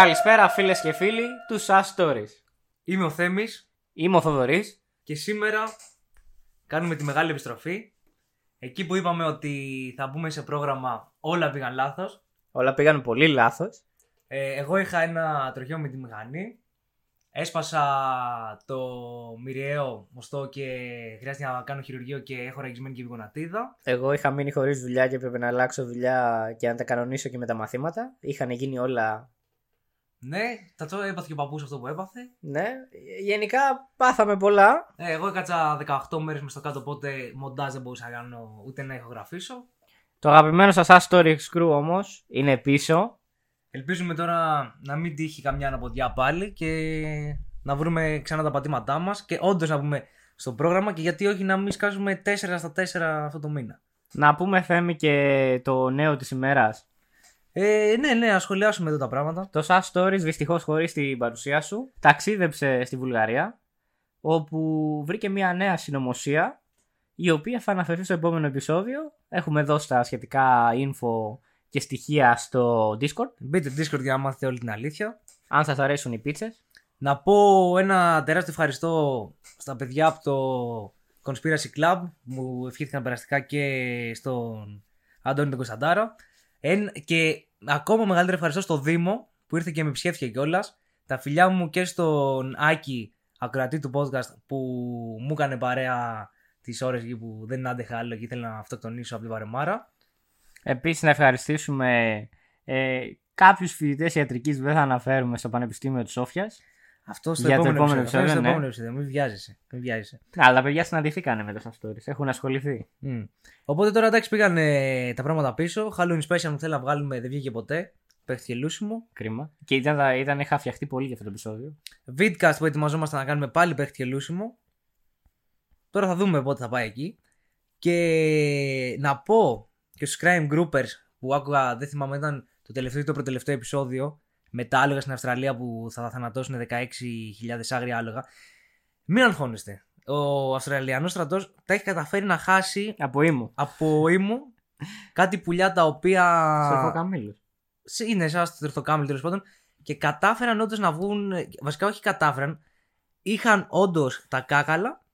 Καλησπέρα φίλες και φίλοι του SAS Stories. Είμαι ο Θέμης Είμαι ο Θοδωρής. και σήμερα κάνουμε τη μεγάλη επιστροφή. Εκεί που είπαμε ότι θα μπούμε σε πρόγραμμα όλα πήγαν λάθος. Όλα πήγαν πολύ λάθος. Ε, εγώ είχα ένα τροχαίο με τη μηχανή. Έσπασα το μυριαίο μοστό και χρειάστηκε να κάνω χειρουργείο και έχω ραγισμένη και γονατίδα. Εγώ είχα μείνει χωρίς δουλειά και έπρεπε να αλλάξω δουλειά και να τα κανονίσω και με τα μαθήματα. Είχαν γίνει όλα. Ναι, θα το έπαθε και ο παππούς αυτό που έπαθε. Ναι, γενικά πάθαμε πολλά. Ε, εγώ έκατσα 18 μέρες μες στο κάτω, οπότε μοντάζ δεν μπορούσα να κάνω ούτε να ηχογραφήσω. Το αγαπημένο σας SAS Stories Crew όμως είναι πίσω. Ελπίζουμε τώρα να μην τύχει καμιά αναποδιά πάλι και να βρούμε ξανά τα πατήματά μας και όντως να πούμε στο πρόγραμμα και γιατί όχι να μην σκάσουμε 4 στα 4 αυτό το μήνα. Να πούμε Θέμη και το νέο της ημέρας. Ε, ναι, ναι, ας σχολιάσουμε εδώ τα πράγματα. Το SAS Stories δυστυχώς χωρίς την παρουσία σου ταξίδεψε στη Βουλγαρία όπου βρήκε μια νέα συνωμοσία η οποία θα αναφερθεί στο επόμενο επεισόδιο. Έχουμε δώσει τα σχετικά info και στοιχεία στο Discord. Μπείτε στο Discord για να μάθετε όλη την αλήθεια. Αν σας αρέσουν οι πίτσες. Να πω ένα τεράστιο ευχαριστώ στα παιδιά από το Conspiracy Club που μου ευχήθηκαν περαστικά και στον Αντώνη τον Κωνσταντάρο. Εν, και ακόμα μεγαλύτερο ευχαριστώ στο Δήμο που ήρθε και με ψεύτηκε κιόλας. Τα φιλιά μου και στον Άκη, ακροατή του podcast, που μου έκανε παρέα τις ώρες εκεί που δεν άντεχα άλλο και ήθελα να αυτοκτονήσω από την παρεμάρα. Επίσης να ευχαριστήσουμε ε, κάποιους φοιτητές ιατρικής που δεν θα αναφέρουμε στο Πανεπιστήμιο της Σόφιας. Αυτό στο Για το επόμενο, επόμενο επεισόδιο. Αυτό στο επεισόδιο, ναι. επόμενο επεισόδιο. Μην βιάζεσαι. Μην βιάζεσαι. Αλλά τα παιδιά συναντηθήκανε με το SAS Stories. Έχουν ασχοληθεί. Μμ. Οπότε τώρα εντάξει πήγαν ε, τα πράγματα πίσω. Halloween Special που θέλει να βγάλουμε δεν βγήκε ποτέ. Παίχτηκε λούσιμο. Κρίμα. Και ήταν, ήταν, είχα φτιαχτεί πολύ για αυτό το επεισόδιο. Vidcast που ετοιμαζόμαστε να κάνουμε πάλι παίχτηκε λούσιμο. Τώρα θα δούμε πότε θα πάει εκεί. Και να πω και στους crime groupers που άκουγα, δεν θυμάμαι, ήταν το τελευταίο ή το προτελευταίο επεισόδιο με τα άλογα στην Αυστραλία που θα θανατώσουν 16.000 άγρια άλογα. Μην αγχώνεστε. Ο Αυστραλιανός στρατός τα έχει καταφέρει να χάσει Από ήμου. από ήμου κάτι πουλιά τα οποία. Σορφοκαμίλους. σε- είναι σαν στο τριτοκάμιλο τέλος πάντων. Και κατάφεραν όντως να βγουν. Βασικά, όχι κατάφεραν. Είχαν όντως τα κάκαλα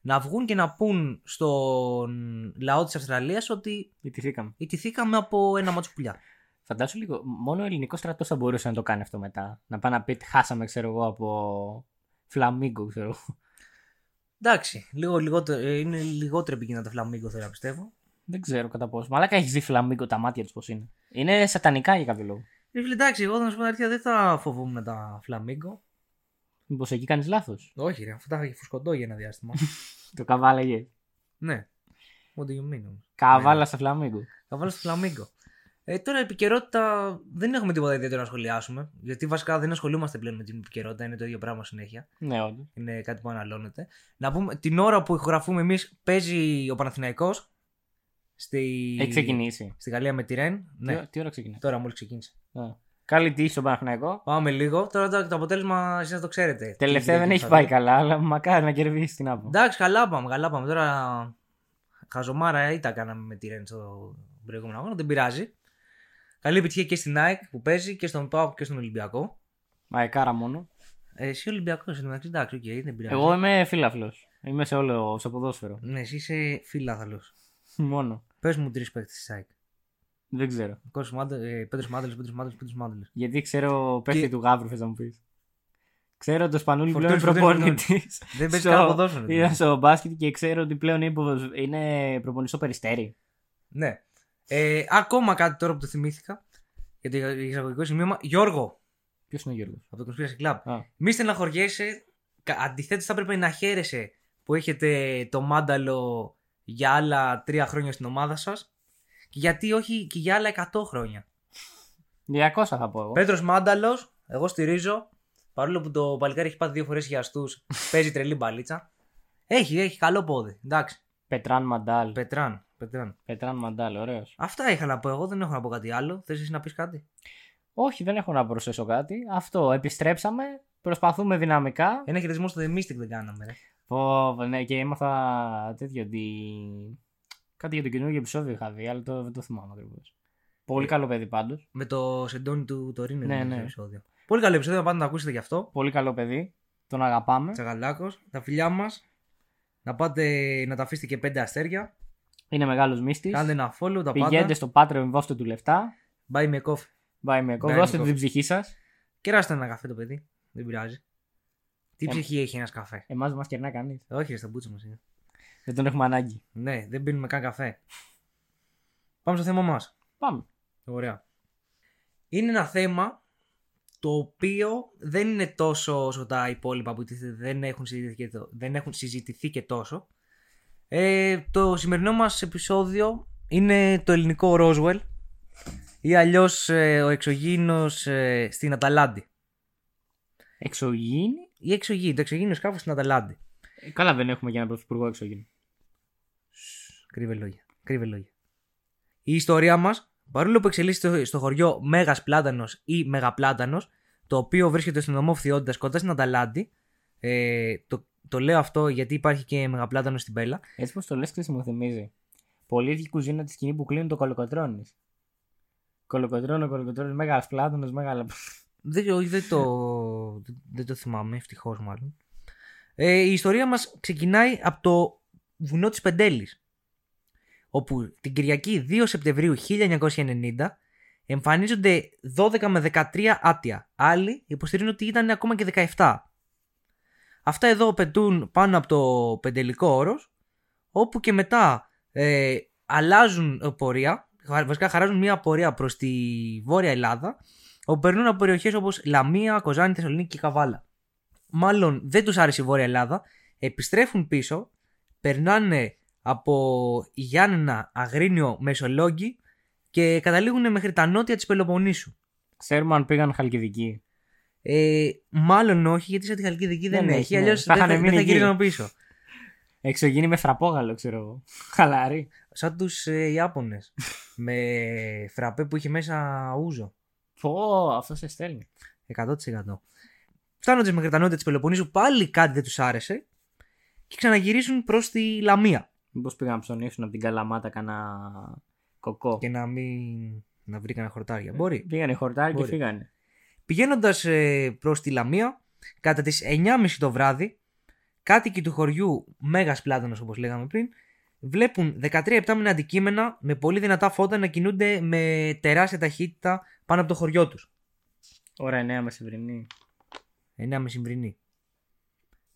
να βγουν και να πούν στον λαό της Αυστραλίας ότι Ιτηθήκαμε. ιτηθήκαμε από ένα μάτσο πουλιά. Φαντάσου λίγο, μόνο ο ελληνικός στρατός θα μπορούσε να το κάνει αυτό μετά. Να πάει να πει ότι χάσαμε, ξέρω εγώ, από φλαμίγκο, ξέρω εγώ. Εντάξει, λίγο λιγότερο, ε, είναι λιγότερο επικίνδυνα τα φλαμίγκο θέλω να πιστεύω. Δεν ξέρω κατά πόσο. Μαλάκα έχεις δει φλαμίγκο τα μάτια τους πώς είναι. Είναι σατανικά για κάποιο λόγο. Ρε φίλε, εντάξει, εγώ θα σου πω την αλήθεια, δεν θα φοβούμαι τα φλαμίγκο. Μήπως εκεί κάνεις λάθος; Όχι, ρε, αυτά θα έχει φουσκωτό για ένα διάστημα. Το καβάλαγε. ναι. What do you mean? Καβάλα στα φλαμίγκο. Θα βάλω στο φλαμίγκο. Ε, τώρα η επικαιρότητα δεν έχουμε τίποτα ιδιαίτερο να σχολιάσουμε. Γιατί βασικά δεν ασχολούμαστε πλέον με την επικαιρότητα, είναι το ίδιο πράγμα συνέχεια. Ναι, όντως. Είναι κάτι που αναλώνεται. Να πούμε, την ώρα που ηχογραφούμε εμείς παίζει ο Παναθηναϊκός στη... Έχει ξεκινήσει. στη Γαλλία με τη Ρεν. Ναι, Τι, τι ώρα ξεκινάει; τώρα μόλις ξεκίνησε. Α. Καλή τύχη στον Παναθηναϊκό. Πάμε λίγο. Τώρα το, το αποτέλεσμα εσείς να το ξέρετε. Τελευταία Τι δεν γίνεται έχει πάει στο καλά, αλλά μακάρι να κερδίσει την άπο. Εντάξει, καλά πάμε, καλά πάμε. Τώρα χαζομάρα ή τα κάναμε με τη Ρεν στο προηγούμενο αγώνα, δεν πειράζει. Καλή επιτυχία και στην ΑΕΚ που παίζει και στον ΠΑΟΚ και στον Ολυμπιακό. ΑΕΚάρα μόνο. Ε, εσύ Ολυμπιακός εντάξει, εντάξει, οκ, δεν πειράζει. Εγώ είμαι φίλαθλος. Είμαι σε όλο στο ποδόσφαιρο. Ναι, εσύ είσαι φίλαθλος. Μόνο. Πες μου τρεις παίκτες της ΑΕΚ. Δεν ξέρω. Πέτρος Μάντελ, Πέτρος Μάντελ, Πέτρος Μάντελ. Γιατί ξέρω παίχτη Και- του Γαύρου, θες να μου πεις. Ξέρω το Σπανούλης πλέον Φορτώνει, είναι φορτώνει, προπονητής. Δεν παίζει καν ποδόσφαιρο. Είδα στο μπάσκετ και ξέρω ότι πλέον είναι, ποδοσ- είναι προπονητής στο περιστέρι. Ναι. Ε, ακόμα κάτι τώρα που το θυμήθηκα. Για το εισαγωγικό σημείωμα. Γιώργο Ποιος είναι ο Γιώργος; από το Conspiracy Club. Α, Μη στεναχωριέσαι. Αντιθέτως, θα έπρεπε να χαίρεσαι που έχετε το μάνταλο για άλλα τρία χρόνια στην ομάδα σας. Και γιατί όχι και για άλλα 100 χρόνια. 200 θα πω εγώ. Πέτρος Μάνταλος, εγώ στηρίζω. Παρόλο που το παλικάρι έχει πάθει δύο φορές χιαστού, παίζει τρελή μπαλίτσα. Έχει, έχει καλό πόδι. Εντάξει. Πετράν Μαντάλ. Πετράν. Πετράν. Πετράν Μαντάλ, ωραίος. Αυτά είχα να πω εγώ, δεν έχω να πω κάτι άλλο. Θες εσύ να πεις κάτι; Όχι, δεν έχω να προσθέσω κάτι. Αυτό. Επιστρέψαμε. Προσπαθούμε δυναμικά. Ένα χαιρετισμό στο The Mystic δεν κάναμε, ρε. Πω, πω, ναι, και έμαθα τέτοιο ότι. Κάτι για το καινούργιο επεισόδιο είχα δει, αλλά το, δεν το θυμάμαι ακριβώς. Πολύ καλό παιδί πάντως. Με το σεντόνι του Τωρίνου Ναι, είναι ναι. το επεισόδιο. Πολύ καλό επεισόδιο, να πάτε να το ακούσετε γι' αυτό. Πολύ καλό παιδί. Τον αγαπάμε. Τσαγαλάκος, τα φιλιά μας. Να πάτε να τα αφήσετε και πέντε αστέρια. Είναι μεγάλος μύστης. Κάντε ένα follow, τα Πηγαίνετε πάντα. στο Patreon, δώστε του λεφτά. Buy me a coffee. Buy me a coffee. Buy me Δώστε a του coffee. την ψυχή σας. Κεράστε ένα καφέ το παιδί. Δεν πειράζει. Τι Ε. ψυχή έχει ένας καφέ; Εμάς δεν μας κερνά κανείς. Όχι, ρε, στα μπούτσα μας είναι. Δεν τον έχουμε ανάγκη. Ναι, δεν πίνουμε καν καφέ. Πάμε στο θέμα μας. Πάμε. Ωραία. Είναι ένα θέμα το οποίο δεν είναι τόσο όσο τα υπόλοιπα που τίθεται, δεν έχουν συζητηθεί και, το- δεν έχουν συζητηθεί και τόσο. Ε, το σημερινό μας επεισόδιο είναι το ελληνικό Roswell ή αλλιώς ε, ο εξωγήινος ε, στην Αταλάντη. Εξωγήινη; Η εξωγήινη, το εξωγήινο σκάφος στην Αταλάντη. Ε, Καλά, δεν έχουμε για έναν πρωθυπουργό εξωγήινη. Κρύβε λόγια. Κρύβε λόγια. Η ιστορία μας, παρόλο που εξελίσσεται στο χωριό Μέγα Πλάτανο ή Μεγαπλάτανος, το οποίο βρίσκεται στο νομό Φθιότητα κοντά στην Αταλάντη. Ε, το, το λέω αυτό γιατί υπάρχει και Μεγαπλάτανο στην Πέλα. Έτσι πως το λες, και μου θυμίζει. Πολύ ίδια κουζίνα της σκηνή που κλείνει το κολοκοτρόνη. Κολοκοτρώνο, κολοκοτρώνη, μεγάλο πλάτανο, μεγάλα. Δεν, όχι, δεν, το, δεν το θυμάμαι, ευτυχώς μάλλον. Ε, η ιστορία μας ξεκινάει από το βουνό της Πεντέλης. Όπου την Κυριακή 2 Σεπτεμβρίου 1990 εμφανίζονται 12 με 13 άτια. Άλλοι υποστηρίζουν ότι ήταν ακόμα και 17. Αυτά εδώ πετούν πάνω από το πεντελικό όρος, όπου και μετά ε, αλλάζουν ε, πορεία, χα- βασικά χαράζουν μια πορεία προς τη Βόρεια Ελλάδα, όπου περνούν από περιοχές όπως Λαμία, Κοζάνη, Θεσσαλονίκη και Καβάλα. Μάλλον δεν τους άρεσε η Βόρεια Ελλάδα, επιστρέφουν πίσω, περνάνε από Γιάννενα, Αγρίνιο, Μεσολόγγι και καταλήγουν μέχρι τα νότια της Πελοποννήσου. Ξέρουμε αν πήγαν χαλκιδική. Ε, μάλλον όχι, γιατί σαν τη Χαλκιδική δεν, Δεν έχει. έχει, ναι. Αλλιώς Θα δεν, είχαν θα, δεν μείνει θα εκεί. γυρίζαν πίσω. Εξωγήινη με φραπόγαλο, ξέρω εγώ. Χαλαρή. Σαν τους ε, Ιάπωνες. με φραπέ που είχε μέσα ούζο. Πω, αυτό σε στέλνει. 100%. Φτάνοντα μέχρι τα νότια της Πελοποννήσου, πάλι κάτι δεν τους άρεσε και ξαναγυρίζουν προς τη Λαμία. Μήπως πήγαν να ψωνίσουν από την Καλαμάτα κανένα κοκό; Και να μην. να βρει κανένα χορτάρια. Μπορεί. Πήγανε χορτάρι και Μπορεί. φύγανε. Πηγαίνοντας ε, προς τη Λαμία, κατά τις 9.30 το βράδυ, κάτοικοι του χωριού Μέγας Πλάτανο, όπως λέγαμε πριν, βλέπουν 13 επτάμινα αντικείμενα με πολύ δυνατά φώτα να κινούνται με τεράστια ταχύτητα πάνω από το χωριό τους. Ώρα 9 μεσημβρινή. 9 μεσημβρινή.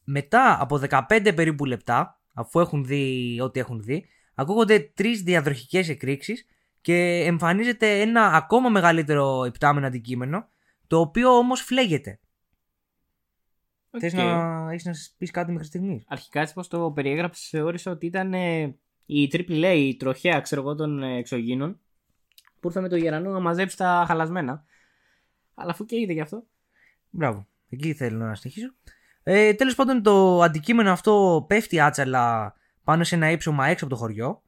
Μετά από 15 περίπου λεπτά, αφού έχουν δει ό,τι έχουν δει, ακούγονται τρεις διαδροχικές εκρήξεις και εμφανίζεται ένα ακόμα μεγαλύτερο επτάμενο αντικείμενο, το οποίο όμως φλέγεται. Θες Οκ. να έχεις να πεις κάτι μέχρι στιγμής; Αρχικά έτσι πως το περιέγραψες θεώρησα ότι ήταν ε, η Triple A, η τροχαία ξέρω εγώ των ε, εξωγήινων που ήρθε με το γερανό να μαζέψει τα χαλασμένα. Αλλά αφού καίγεται γι' αυτό. Μπράβο. Εκεί θέλω να συνεχίσω. Ε, Τέλος πάντων, το αντικείμενο αυτό πέφτει άτσαλα πάνω σε ένα ύψωμα έξω από το χωριό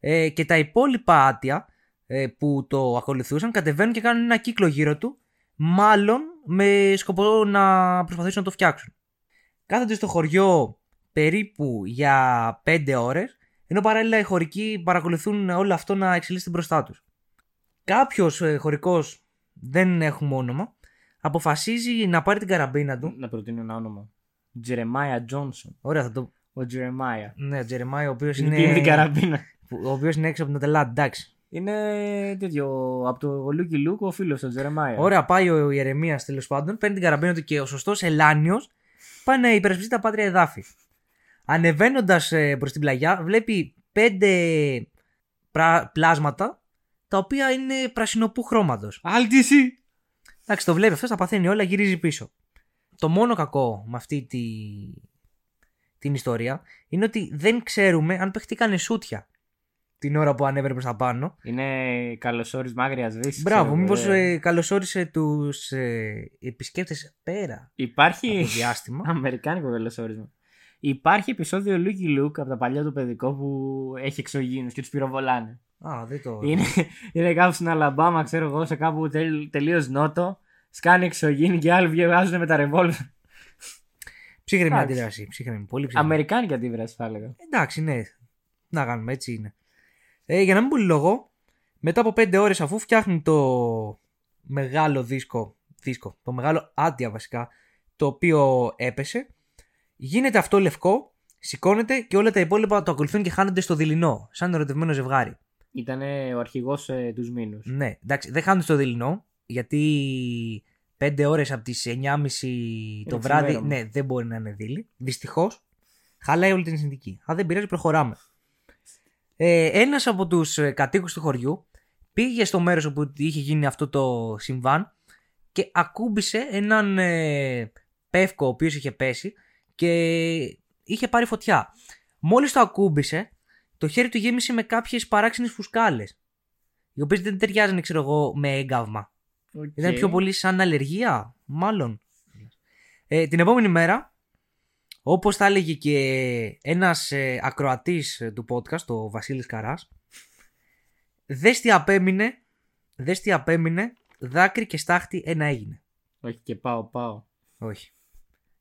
ε, και τα υπόλοιπα ΑΤΙΑ ε, που το ακολουθούσαν κατεβαίνουν και κάνουν ένα κύκλο γύρω του, μάλλον με σκοπό να προσπαθήσουν να το φτιάξουν. Κάθονται στο χωριό περίπου για 5 ώρες, ενώ παράλληλα οι χωρικοί παρακολουθούν όλο αυτό να εξελίσσεται μπροστά τους. Κάποιος ε, χωρικός, δεν έχουμε όνομα, αποφασίζει να πάρει την καραμπίνα του. Να προτείνω ένα όνομα. Τζερεμάια Τζόνσον. Ωραία, θα το. Ο Τζερεμάια. Ναι, ο Τζερεμάη, ο οποίος Είναι... την είναι. καραμπίνα. Ο οποίος είναι έξω από την Αταλάντη, εντάξει. Είναι τέτοιο. Από το Λούκι Λούκ ο φίλος του Τζερεμάια. Ωραία, πάει ο Ιερεμίας τέλος πάντων, παίρνει την καραμπίνα του και ο σωστός Ελλάνιος πάει να υπερασπιστεί τα πάτρια εδάφη. Ανεβαίνοντας προς την πλαγιά, βλέπει πέντε πρα- πλάσματα τα οποία είναι πρασινωπού χρώματος. Αλτ, τις ει! Εντάξει, το βλέπει αυτός, τα παθαίνει όλα, γυρίζει πίσω. Το μόνο κακό με αυτή τη... την ιστορία είναι ότι δεν ξέρουμε αν παιχτήκανε σούτια την ώρα που ανέβαινε προς τα πάνω. Είναι καλωσόρισμα άγριας δύσης. Μπράβο, μήπως ε, καλωσόρισε τους ε, επισκέπτες πέρα από Υπάρχει. το διάστημα. Αμερικάνικο καλωσόρισμα. Υπάρχει επεισόδιο Lucky Luke από τα παλιά του παιδικό που έχει εξωγήνου και τους πυροβολάνε. Α, δεν το. Είναι, είναι κάπου στην Αλαμπάμα, ξέρω εγώ, σε κάπου τελ, τελείως νότο. Σκάνει εξωγήνη και άλλοι βγάζουν με τα ρεβόλβερ. Ψύχρεμη Εντάξει. αντίδραση. Ψύχρεμη, πολύ ψύχρεμη. Αμερικάνικη αντίδραση, θα έλεγα. Εντάξει, ναι. Να κάνουμε, έτσι είναι. Ε, για να μην πολύ λόγο, μετά από 5 ώρες αφού φτιάχνουν το μεγάλο δίσκο δίσκο, το μεγάλο άντια βασικά, το οποίο έπεσε. Γίνεται αυτό λευκό, σηκώνεται και όλα τα υπόλοιπα το ακολουθούν και χάνονται στο δειλινό, σαν ερωτευμένο ζευγάρι. Ήταν ο αρχηγός ε, τους μήνους. Ναι, εντάξει, δεν χάνονται στο δειλινό, γιατί 5 ώρες από τις 9.30 το βράδυ, ξημέρωμα. ναι, δεν μπορεί να είναι δίλη. Δυστυχώς, χαλάει όλη την συνθήκη. Αν δεν πειράζει, προχωράμε. Ε, Ένας από τους κατοίκους του χωριού πήγε στο μέρος όπου είχε γίνει αυτό το συμβάν και ακούμπησε έναν ε, πεύκο ο οποίος είχε πέσει και είχε πάρει φωτιά. Μόλις το ακούμπησε, το χέρι του γέμισε με κάποιες παράξενες φουσκάλες. Οι οποίες δεν ταιριάζανε, ξέρω εγώ, με έγκαυμα. Ήταν πιο πολύ σαν αλλεργία, μάλλον. Ε, την επόμενη μέρα, όπως τα έλεγε και ένας ε, ακροατής ε, του podcast, ο Βασίλης Καράς, δες τι απέμεινε, δες τι απέμεινε, δάκρυ και στάχτη ένα έγινε. Όχι και πάω, πάω. Όχι.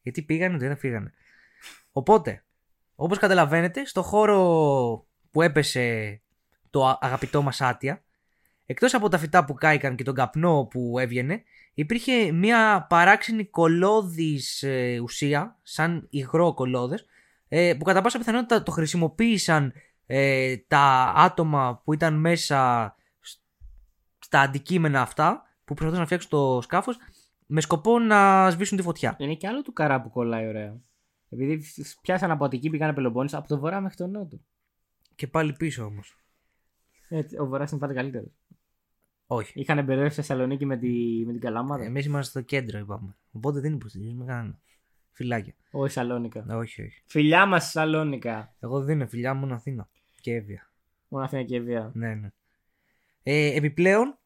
Γιατί πήγανε, δεν φύγανε. Οπότε, όπως καταλαβαίνετε, στο χώρο που έπεσε το α- αγαπητό μας άτια, εκτός από τα φυτά που κάηκαν και τον καπνό που έβγαινε, υπήρχε μια παράξενη κολόδης ε, ουσία, σαν υγρό κολόδες, ε, που κατά πάσα πιθανότητα το χρησιμοποίησαν ε, τα άτομα που ήταν μέσα σ- στα αντικείμενα αυτά, που προσπαθούσαν να φτιάξουν το σκάφος, με σκοπό να σβήσουν τη φωτιά. Είναι και άλλο του καρά που κολλάει ωραία. Επειδή πιάσαν από εκεί πήγαν Πελοπόννησο από το βορρά μέχρι τον νότο. Και πάλι πίσω όμως. Έτσι, ο βορράς είναι πάντα καλύτερος. Όχι. Είχαν μπερδεύσει Θεσσαλονίκη με, τη, με την Καλαμάτα. Εμείς είμαστε στο κέντρο, είπαμε. Οπότε δεν υποστηρίζουμε κανένα. Φιλάκια. Όχι Σαλόνικα. Όχι, όχι. Φιλιά μας Σαλόνικα. Εγώ δίνω φιλιά μόνο Αθήνα. Και Εύβοια. Μόνο Αθήνα και Βία. Ναι, ναι. Ε, επιπλέον,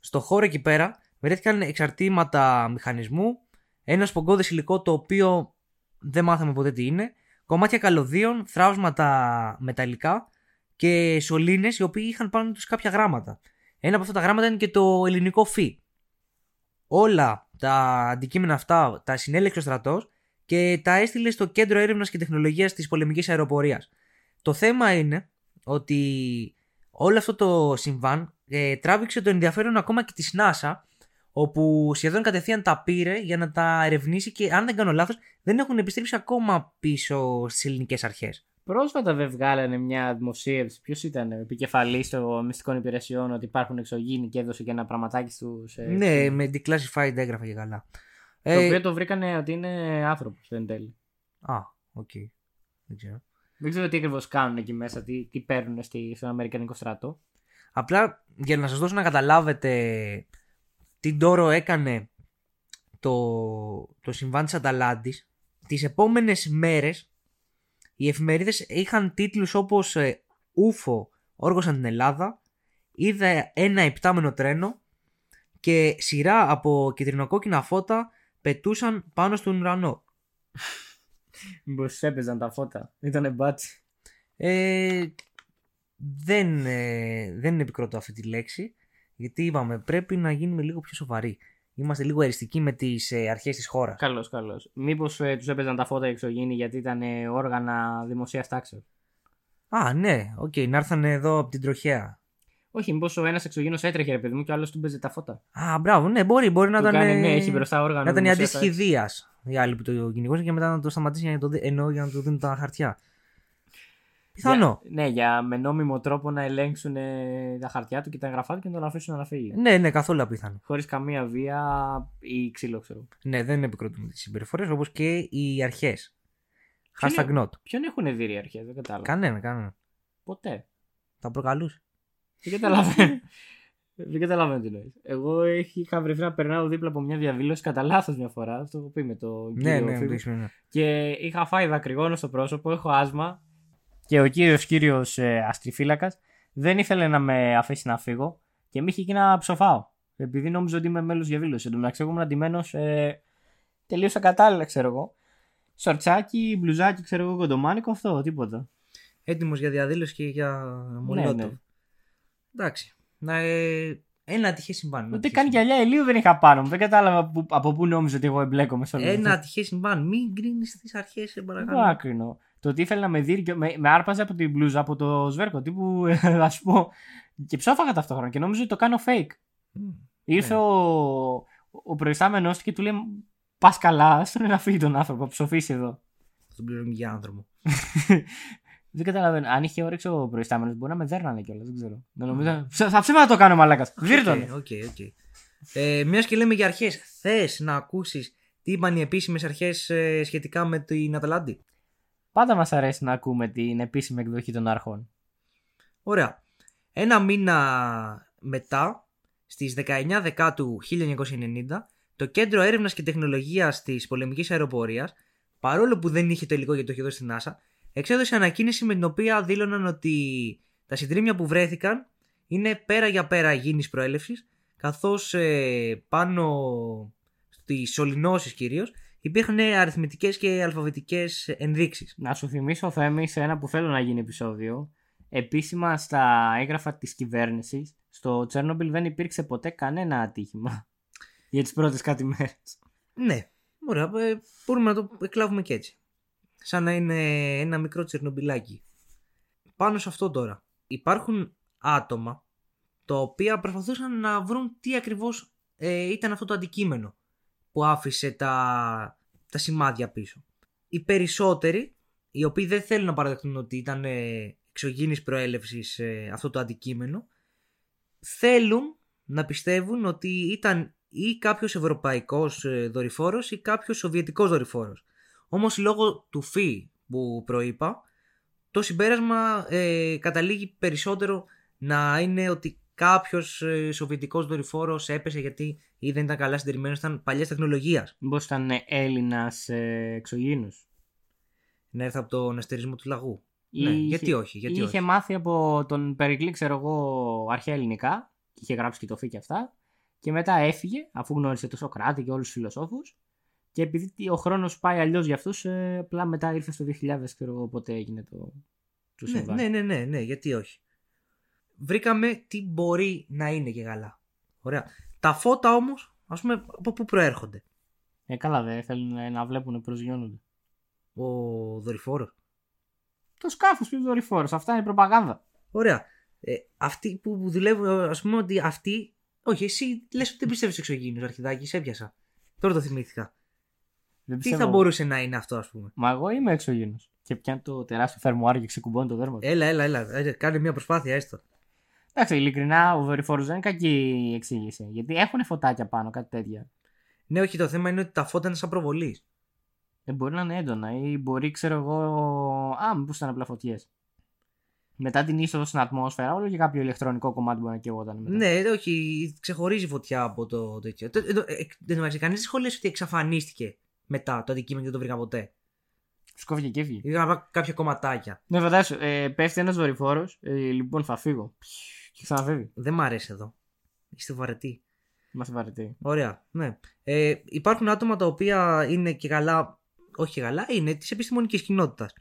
στο χώρο εκεί πέρα βρέθηκαν εξαρτήματα μηχανισμού, ένα σπογκώδες υλικό το οποίο δεν μάθαμε ποτέ τι είναι, κομμάτια καλωδίων, θράψματα μεταλλικά και σωλήνες οι οποίοι είχαν πάνω τους κάποια γράμματα. Ένα από αυτά τα γράμματα είναι και το ελληνικό φι. Όλα τα αντικείμενα αυτά τα συνέλεξε ο στρατός και τα έστειλε στο κέντρο έρευνας και τεχνολογίας της πολεμικής αεροπορίας. Το θέμα είναι ότι όλο αυτό το συμβάν ε, τράβηξε το ενδιαφέρον ακόμα και της NASA όπου σχεδόν κατευθείαν τα πήρε για να τα ερευνήσει και αν δεν κάνω λάθος δεν έχουν επιστρέψει ακόμα πίσω στις ελληνικές αρχές. Πρόσφατα βέβαια βγάλανε μια δημοσίευση. Ποιος ήταν, επικεφαλής των μυστικών υπηρεσιών, ότι υπάρχουν εξωγήινοι και έδωσε και ένα πραγματάκι στους. ναι, με declassified έγγραφα και καλά. Το Ε, οποίο το βρήκανε ότι είναι άνθρωπος εν τέλει. Α, οκ. Δεν ξέρω. Δεν ξέρω τι ακριβώς κάνουν εκεί μέσα, τι, τι παίρνουν στη, στον Αμερικανικό στρατό. Απλά για να σας δώσω να καταλάβετε τι ντόρο έκανε το, το συμβάν της Αταλάντης, τις επόμενες μέρες οι εφημερίδες είχαν τίτλους όπως ε, «Ούφο όργωσαν την Ελλάδα», «Είδα ένα επτάμενο τρένο» και σειρά από κυτρινοκόκκινα φώτα πετούσαν πάνω στον ουρανό. Μήπως έπαιζαν τα φώτα. Ήταν μπάτσι. Ε, δεν, ε, δεν επικροτώ αυτή τη λέξη γιατί είπαμε πρέπει να γίνουμε λίγο πιο σοβαροί. Είμαστε λίγο εριστικοί με τις ε, αρχές της χώρας. Καλώς, καλώς. Μήπως ε, τους έπαιζαν τα φώτα οι εξωγήινοι γιατί ήταν ε, όργανα δημοσίας τάξεως. Α, ναι, οκ, να έρθουν εδώ από την τροχαία. Όχι, μήπως ο ένας εξωγήινος έτρεχε, ρε παιδί μου, και ο άλλος του παίζε τα φώτα. Α, μπράβο, ναι, μπορεί, μπορεί να Του ήταν. κάνει, ε, ναι, έχει μπροστά όργανα. να ήταν η δημοσίας αντίστοιχη τάξεως. Δία οι άλλοι που το κυνηγούσαν και μετά να το σταματήσει για να το, δει- ενώ για να του δίνουν τα χαρτιά. Πιθανό. Για, ναι, για με νόμιμο τρόπο να ελέγξουν ε, τα χαρτιά του και τα εγγραφά του και να τον αφήσουν να φύγει. Ναι, ναι, καθόλου απίθανο. Χωρίς καμία βία ή ξύλο, ξέρω. Ναι, δεν επικροτούμε τις συμπεριφορές όπως και οι αρχές. Ποιο Hashtag είναι- not. Ποιον έχουν δει οι αρχές, δεν κατάλαβα. Κανένα, κανένα. Ποτέ. Τα προκαλούσε. Δεν καταλαβαίνω. Δεν καταλαβαίνω τι νοεί. Εγώ έχει- είχα βρεθεί να περνάω δίπλα από μια διαδήλωση κατά λάθος μια φορά. Αυτό το πει με το Ναι, κύριο ναι, Φίβο. το έχεις πει, ναι. Και είχα φάει δακρυγόνο στο πρόσωπο, έχω άσμα. Και ο κύριος κύριος ε, αστριφύλακας δεν ήθελε να με αφήσει να φύγω και με είχε εκεί να ψοφάω. Επειδή νόμιζα ότι είμαι μέλος διαδήλωση. Εν τω μεταξύ, εγώ ήμουν αντιμένος ε, τελείω ακατάλληλα, ξέρω εγώ. Σορτσάκι, μπλουζάκι, ξέρω εγώ, κοντομάνικο, αυτό, τίποτα. Έτοιμος για διαδήλωση και για μολότοφ. ναι. Εντάξει. Να, ε, ένα ατυχέ συμβάν. ένα Ούτε ατυχές καν συμβάν. γυαλιά ηλίου δεν είχα πάνω μου. Δεν κατάλαβα από, από πού νόμιζα ότι εγώ εμπλέκομαι σε όλο Ένα αυτό. ατυχέ συμβάν. Μην γκρίνεις τις αρχές, σε Δεν παρακαλώ. το άκρινο. Το ότι ήθελε να με δει και με, με άρπαζε από την μπλούζα, από το σβέρκο τύπου, ας σου πω. Και ψόφαγα ταυτόχρονα και νόμιζα ότι το κάνω fake. Μμ. Ήρθε Ναι. ο, ο προϊστάμενος του και του λέει Πας καλά, άσ' το να φύγει τον άνθρωπο, ψοφήσει εδώ. Θα τον πληρώνει για άνθρωπο. Δεν καταλαβαίνω. Αν είχε όρεξη ο προϊστάμενος, μπορεί να με δέρνανε κιόλας. Δεν ξέρω. Να νομίζω... Θα ψέματα το κάνω μαλάκας. Δείρ' τον. Ok, ok. Ε, Μιας και λέμε για αρχές, θες να ακούσεις τι είπαν οι επίσημες αρχές σχετικά με την Αταλάντη. Πάντα μας αρέσει να ακούμε την επίσημη εκδοχή των αρχών. Ωραία. Ένα μήνα μετά, στις 19 Δεκάτου 1990, το Κέντρο Έρευνας και Τεχνολογίας της Πολεμικής Αεροπορίας, παρόλο που δεν είχε το υλικό για το είχε δώσει στην NASA, εξέδωσε ανακοίνηση με την οποία δήλωναν ότι τα συντρίμια που βρέθηκαν είναι πέρα για πέρα υγιεινής προέλευσης, καθώς ε, πάνω στις σωληνώσεις κυρίως υπήρχαν αριθμητικές και αλφαβητικές ενδείξεις. Να σου θυμίσω, Θέμη, σε ένα που θέλω να γίνει επεισόδιο. Επίσημα στα έγγραφα της κυβέρνησης, στο Τσέρνομπιλ δεν υπήρξε ποτέ κανένα ατύχημα για τις πρώτες κάτι μέρες. Ναι, ωραία, ε, μπορούμε να το εκλάβουμε και έτσι. Σαν να είναι ένα μικρό τσερνομπιλάκι. Πάνω σε αυτό τώρα. Υπάρχουν άτομα τα οποία προσπαθούσαν να βρουν τι ακριβώς ε, ήταν αυτό το αντικείμενο που άφησε τα, τα σημάδια πίσω. Οι περισσότεροι, οι οποίοι δεν θέλουν να παραδεχτούν ότι ήταν ε, εξωγήινης προέλευσης ε, αυτό το αντικείμενο, θέλουν να πιστεύουν ότι ήταν ή κάποιος ευρωπαϊκός ε, δορυφόρος ή κάποιος σοβιετικός δορυφόρος. Όμως λόγω του φύ που προείπα, το συμπέρασμα ε, καταλήγει περισσότερο να είναι ότι κάποιος ε, σοβιετικός δορυφόρος έπεσε γιατί ή δεν ήταν καλά συντηρημένος, ήταν παλιά τεχνολογίας. Μήπως ήταν Έλληνας ε, εξωγήινος. Να έρθει από τον αστερισμό του λαγού. Ή ναι, είχε- γιατί όχι. Γιατί Ή είχε όχι. μάθει από τον Περικλή, ξέρω εγώ, αρχαία ελληνικά. Και είχε γράψει και το φύ και αυτά. Και μετά έφυγε, αφού γνώρισε το Σοκράτη και όλους τους φιλοσόφους. Και επειδή ο χρόνος πάει αλλιώς για αυτούς, ε, απλά μετά ήρθε στο 2000, ξέρω εγώ πότε έγινε το. το Ναι, συμβάν. ναι, ναι, ναι, ναι, γιατί όχι. Βρήκαμε τι μπορεί να είναι και καλά. Ωραία. Τα φώτα όμως, ας πούμε, από πού προέρχονται; Ε, καλά, δεν θέλουν ε, να βλέπουν προσγειώνονται. Ο δορυφόρος. Το σκάφος του δορυφόρος, αυτά είναι προπαγάνδα. Ωραία. Ε, αυτοί που που δουλεύουν, ας πούμε ότι αυτοί. Όχι, εσύ λες ότι δεν πιστεύεις στου εξωγήινου αρχιδάκι, σε έπιασα. Τώρα το θυμήθηκα. Δεν Τι πιστεύω. θα μπορούσε να είναι αυτό, ας πούμε; Μα εγώ είμαι εξωγήινος. Και πιάνει το τεράστιο φερμουάρι και ξεκουμπώνει το δέρμα του. Έλα, έλα, έλα. Ε, Κάνε μια προσπάθεια έστω. Εντάξει, ειλικρινά ο δορυφόρο δεν είναι κακή εξήγηση. Γιατί έχουν φωτάκια πάνω, κάτι τέτοια. Ναι, όχι, το θέμα είναι ότι τα φώτα είναι σαν προβολής. Δεν μπορεί να είναι έντονα ή μπορεί, ξέρω εγώ. Α, μήπως ήταν απλά φωτιές. Μετά την είσοδο στην ατμόσφαιρα, όλο και κάποιο ηλεκτρονικό κομμάτι μπορεί να καίγονταν μετά. Ναι, όχι, ξεχωρίζει φωτιά από το τέτοιο. Το- το- ε, Δεν το κανείς δεν σχολίασε ότι εξαφανίστηκε μετά το αντικείμενο και δεν το βρήκα ποτέ. Σκόφηκε και έφυγε. Είχα απλά κάποια κομματάκια. Ναι, φαντάσου, ε, πέφτει ένας δορυφόρο. Ε, λοιπόν, θα φύγω. Και ξαναφεύγει. Δεν μ' αρέσει εδώ. Είστε βαρετοί. Είμαστε βαρετοί. Ωραία, ναι. Ε, υπάρχουν άτομα τα οποία είναι και καλά, όχι και καλά, είναι της επιστημονικής κοινότητας.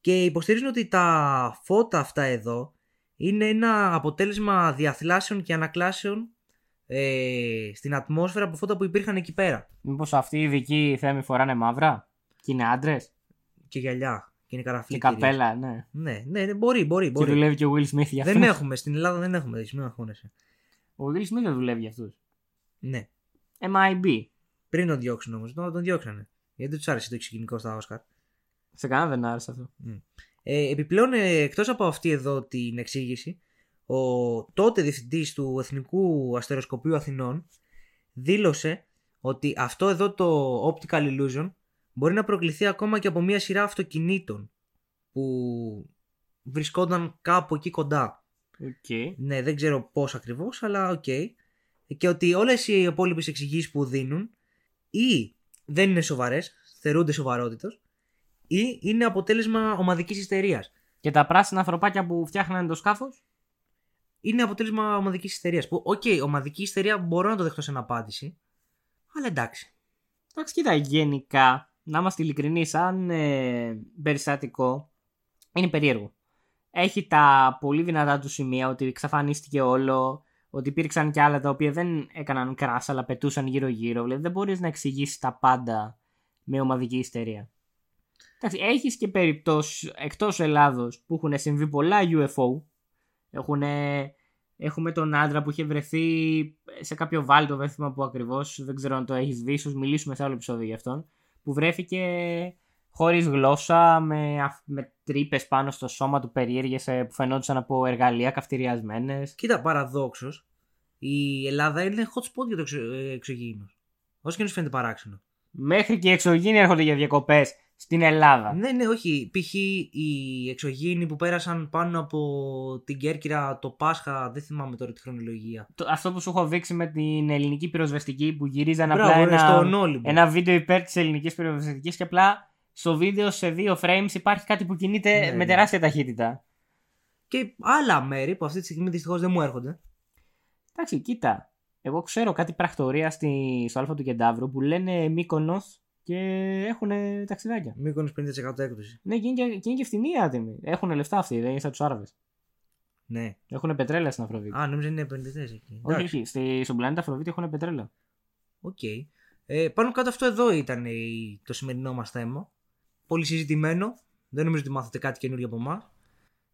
Και υποστηρίζουν ότι τα φώτα αυτά εδώ είναι ένα αποτέλεσμα διαθλάσεων και ανακλάσεων ε, στην ατμόσφαιρα από φώτα που υπήρχαν εκεί πέρα. Μήπως αυτοί οι ειδικοί θέμοι φοράνε μαύρα και είναι άντρες; Και γυαλιά. Και είναι καραφλή. Και κυρίως. καπέλα, ναι. Ναι, ναι, ναι, μπορεί, μπορεί. Και μπορεί. δουλεύει και ο Will Smith για αυτούς. Δεν έχουμε, στην Ελλάδα δεν έχουμε τέτοιους, μην αγχώνεσαι. Ο Will Smith δεν δουλεύει για αυτούς. Ναι. MIB. Πριν τον διώξουν όμως, τον, τον διώξανε. Γιατί δεν τους άρεσε το εξωγενικό στα Όσκαρ. Σε κανένα δεν άρεσε αυτό. Ε, επιπλέον, ε, εκτός από αυτή εδώ την εξήγηση, ο τότε διευθυντής του Εθνικού Αστεροσκοπείου Αθηνών δήλωσε ότι αυτό εδώ το optical illusion μπορεί να προκληθεί ακόμα και από μια σειρά αυτοκινήτων που βρισκόταν κάπου εκεί κοντά. Οκ. Ναι, δεν ξέρω πώς ακριβώς, αλλά οκ. Και ότι όλες οι υπόλοιπες εξηγήσεις που δίνουν ή δεν είναι σοβαρές, στερούνται σοβαρότητος, ή είναι αποτέλεσμα ομαδικής ιστερίας. Και τα πράσινα ανθρωπάκια που φτιάχνανε το σκάφος; είναι αποτέλεσμα ομαδικής ιστερίας. Που, οκ, ομαδική ιστερία μπορώ να το δεχτώ σαν απάντηση. Αλλά εντάξει. Εντάξει, κοίτα, γενικά, να είμαστε ειλικρινείς, σαν ε, περιστατικό, είναι περίεργο. Έχει τα πολύ δυνατά του σημεία ότι εξαφανίστηκε όλο, ότι υπήρξαν και άλλα τα οποία δεν έκαναν κράσα αλλά πετούσαν γύρω-γύρω. Δηλαδή δεν μπορείς να εξηγήσεις τα πάντα με ομαδική ιστερία. Εντάξει, έχεις και περιπτώσεις εκτός Ελλάδος που έχουν συμβεί πολλά UFO. Έχουν Έχουμε τον άντρα που είχε βρεθεί σε κάποιο βάλτο, δεν θυμάμαι που ακριβώς. Δεν ξέρω αν το έχεις δει, ίσως μιλήσουμε σε άλλο επεισόδιο γι' αυτόν. Που βρέθηκε χωρίς γλώσσα, με, αφ- με τρύπες πάνω στο σώμα του περίεργε που φαινόντουσαν από εργαλεία καυτηριασμένες. Κοίτα, παραδόξως, η Ελλάδα είναι hot spot για το εξω, ε, εξωγήινος. Όσο και να σου φαίνεται παράξενο. Μέχρι και οι εξωγήινοι έρχονται για διακοπές στην Ελλάδα. Ναι, ναι, όχι. Π.χ. οι εξωγήινοι που πέρασαν πάνω από την Κέρκυρα το Πάσχα, δεν θυμάμαι τώρα τη χρονολογία. Το- αυτό που σου έχω δείξει με την ελληνική πυροσβεστική που γυρίζαν Μπράβο, απλά ναι, ένα, στον Όλυμπο. ένα βίντεο υπέρ της ελληνικής πυροσβεστικής και απλά στο βίντεο σε δύο frames υπάρχει κάτι που κινείται Ναι, με ναι. τεράστια ταχύτητα. Και άλλα μέρη που αυτή τη στιγμή δυστυχώς δεν μου έρχονται. Εντάξει, κοίτα. Εγώ ξέρω κάτι πρακτορία στη, στο Α του Κενταύρου που λένε Μύκονος και έχουν ταξιδάκια. Μύκονος 50% έκπτωση. Ναι, και είναι και, και, είναι και φθηνή η άτιμη. Έχουν λεφτά αυτοί, δεν είναι σαν τους Άραβες. Ναι. Έχουν πετρέλαια στην Αφροδίτη. Α, νόμιζα είναι επενδυτές εκεί. όχι, Εντάξει, όχι. Στη, στον πλανήτη Αφροδίτη έχουν πετρέλαια. Οκ. Ε, πάνω κάτω αυτό εδώ ήταν η- το σημερινό μας θέμα. Πολύ συζητημένο. Δεν νομίζω ότι μάθατε κάτι καινούργιο από εμάς.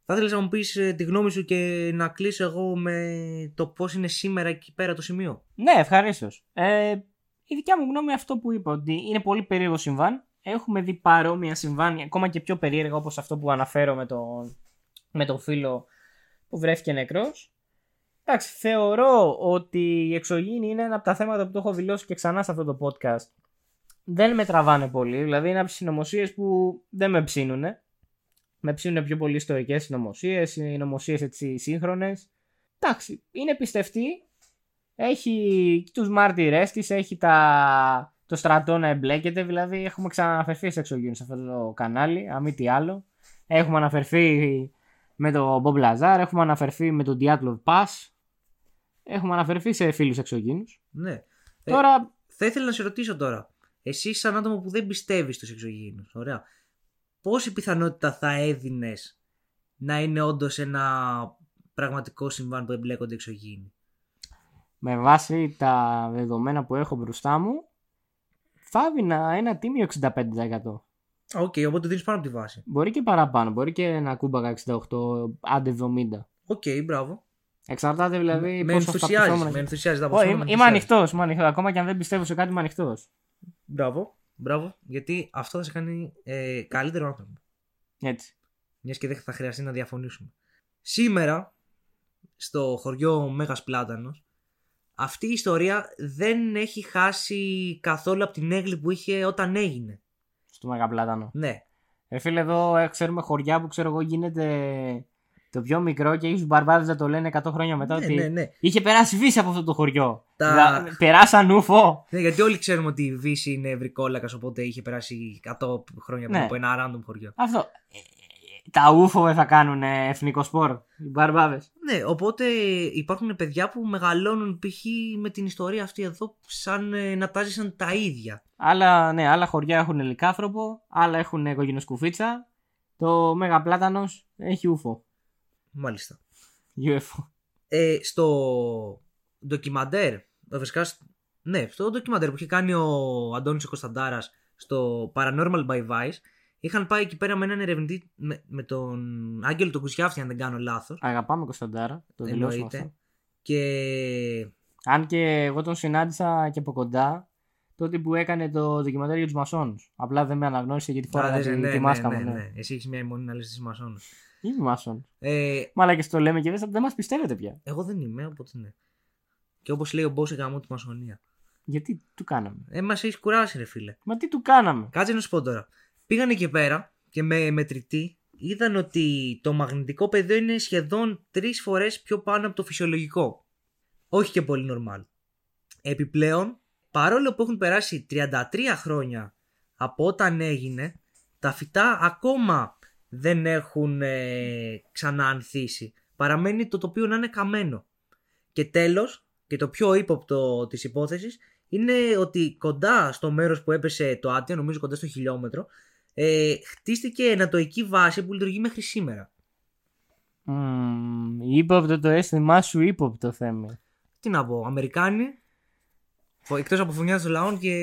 Θα ήθελα να μου πεις τη γνώμη σου και να κλείσω εγώ με το πώς είναι σήμερα εκεί πέρα το σημείο. Ναι, ευχαρίστως. Ε, η δικιά μου γνώμη αυτό που είπα, ότι είναι πολύ περίεργο συμβάν. Έχουμε δει παρόμοια συμβάν, ακόμα και πιο περίεργα όπως αυτό που αναφέρω με τον, με τον φίλο που βρέθηκε νεκρός. Εντάξει, θεωρώ ότι η εξωγήινη είναι ένα από τα θέματα που το έχω δηλώσει και ξανά σε αυτό το podcast. Δεν με τραβάνε πολύ, δηλαδή είναι από τις συνωμοσίες που δεν με ψήνουν. Με ψήνουν πιο πολύ ιστορικές συνωμοσίες, συνωμοσίε έτσι σύγχρονες. Εντάξει, είναι πιστευτή, έχει τους μάρτυρές της, έχει τα... το στρατό να εμπλέκεται, δηλαδή έχουμε ξαναναφερθεί σε εξωγήινους σε αυτό το κανάλι, αν μη τι άλλο. Έχουμε αναφερθεί με τον Bob Lazar, έχουμε αναφερθεί με τον Diatlov Pass, έχουμε αναφερθεί σε φίλους εξωγήινους. Ναι. Ε, Τώρα, Θα ήθελα να σε ρωτήσω τώρα. Εσύ, σαν άτομο που δεν πιστεύεις στους εξωγήινους, ωραία. Πόση πιθανότητα θα έδινες να είναι όντως ένα πραγματικό συμβάν που εμπλέκονται εξωγήινοι. Με βάση τα δεδομένα που έχω μπροστά μου, θα έδινα ένα τίμιο 65%. Οκ, οπότε δίνεις πάνω από τη βάση. Μπορεί και παραπάνω, μπορεί και ένα κούμπακα 68, άντε 70. Οκ, μπράβο. Εξαρτάται δηλαδή με πόσο ενθουσιάζεις. αυταπτυσσόμενα- Με ενθουσιάζεις τα Όχι, αποφάσματα, είμαι, με είμαι ενθουσιάζεις. ανοιχτός. Είμαι ανοιχτός. Ακόμα και αν δεν πιστεύω σε κάτι, είμαι ανοιχτός. Μπράβο. Μπράβο, γιατί αυτό θα σε κάνει ε, καλύτερο άνθρωπο. Έτσι. Μιας και δεν θα χρειαστεί να διαφωνήσουμε. Σήμερα, στο χωριό Μέγας Πλάτανος, αυτή η ιστορία δεν έχει χάσει καθόλου από την έγκλη που είχε όταν έγινε. Στο Μεγαπλάτανο. Ναι. Ε, φίλε, εδώ ε, ξέρουμε χωριά που ξέρω εγώ γίνεται το πιο μικρό και ίσως μπαρμπάδε να το λένε 100 χρόνια μετά ναι, ότι ναι, ναι. είχε περάσει βύση από αυτό το χωριό. Τα- Δηλαδή, περάσαν ούφο. ναι. Γιατί όλοι ξέρουμε ότι η Βύση είναι ευρικόλακας, οπότε είχε περάσει 100 χρόνια πριν Ναι. από ένα random χωριό. Αυτό. Ε, ε, Τα ούφο δεν θα κάνουν ε, εθνικό σπορ. Οι μπαρμπάδες. Ναι, οπότε υπάρχουν παιδιά που μεγαλώνουν π.χ. με την ιστορία αυτή εδώ σαν ε, να τα ζήσαν τα ίδια. Άλλα, ναι, άλλα χωριά έχουν λικάνθρωπο, άλλα έχουν κοκκινοσκουφίτσα. Το Μεγαπλάτανος έχει ούφο. Μάλιστα. UFO. Ε, στο ντοκιμαντέρ, ε, βασικά, σ- ναι, στο ντοκιμαντέρ που είχε κάνει ο Αντώνης ο Κωνσταντάρας στο Paranormal by Vice, είχαν πάει εκεί πέρα με έναν ερευνητή, με, με τον Άγγελο τον Κουσιάφτη, αν δεν κάνω λάθος, Αγαπάμε Κωνσταντάρα. Το δηλώσουμε αυτό. εννοείται. Και Αν και εγώ τον συνάντησα και από κοντά τότε που έκανε το ντοκιμαντέρ για τους Μασόνους. Απλά δεν με αναγνώρισε γιατί Α, φόραγα δεν- τη, ναι, τη ναι, μάσκα ναι, μου. ναι, Ναι. Εσύ έχεις μια αιμονή να λες τις μασόνους. Είναι Μάσον. Ε, Μαλά και στο λέμε και δεν, δεν μας πιστεύετε πια. εγώ δεν είμαι, οπότε ναι. Και όπως λέει ο Μπός γαμώ τη μασονία. Γιατί του κάναμε. Ε, μας έχεις κουράσει ρε φίλε. Μα τι του κάναμε. Κάτσε να σου πω τώρα. Πήγαν εκεί πέρα και με μετρητή είδαν ότι το μαγνητικό πεδίο είναι σχεδόν τρεις φορές πιο πάνω από το φυσιολογικό. Όχι και πολύ normal. Επιπλέον, παρόλο που έχουν περάσει 33 χρόνια από όταν έγινε, τα φυτά ακόμα δεν έχουν ε, ξανά ανθίσει. Παραμένει το τοπίο να είναι καμένο. Και τέλος, και το πιο ύποπτο της υπόθεσης, είναι ότι κοντά στο μέρος που έπεσε το άτιο, νομίζω κοντά στο χιλιόμετρο, ε, χτίστηκε ενατοική βάση που λειτουργεί μέχρι σήμερα. Μμμ, ύποπτο το αίσθημά σου, ύποπτο θέμα. Τι να πω, Αμερικάνοι, φο- εκτός από φωνιάς των λαών και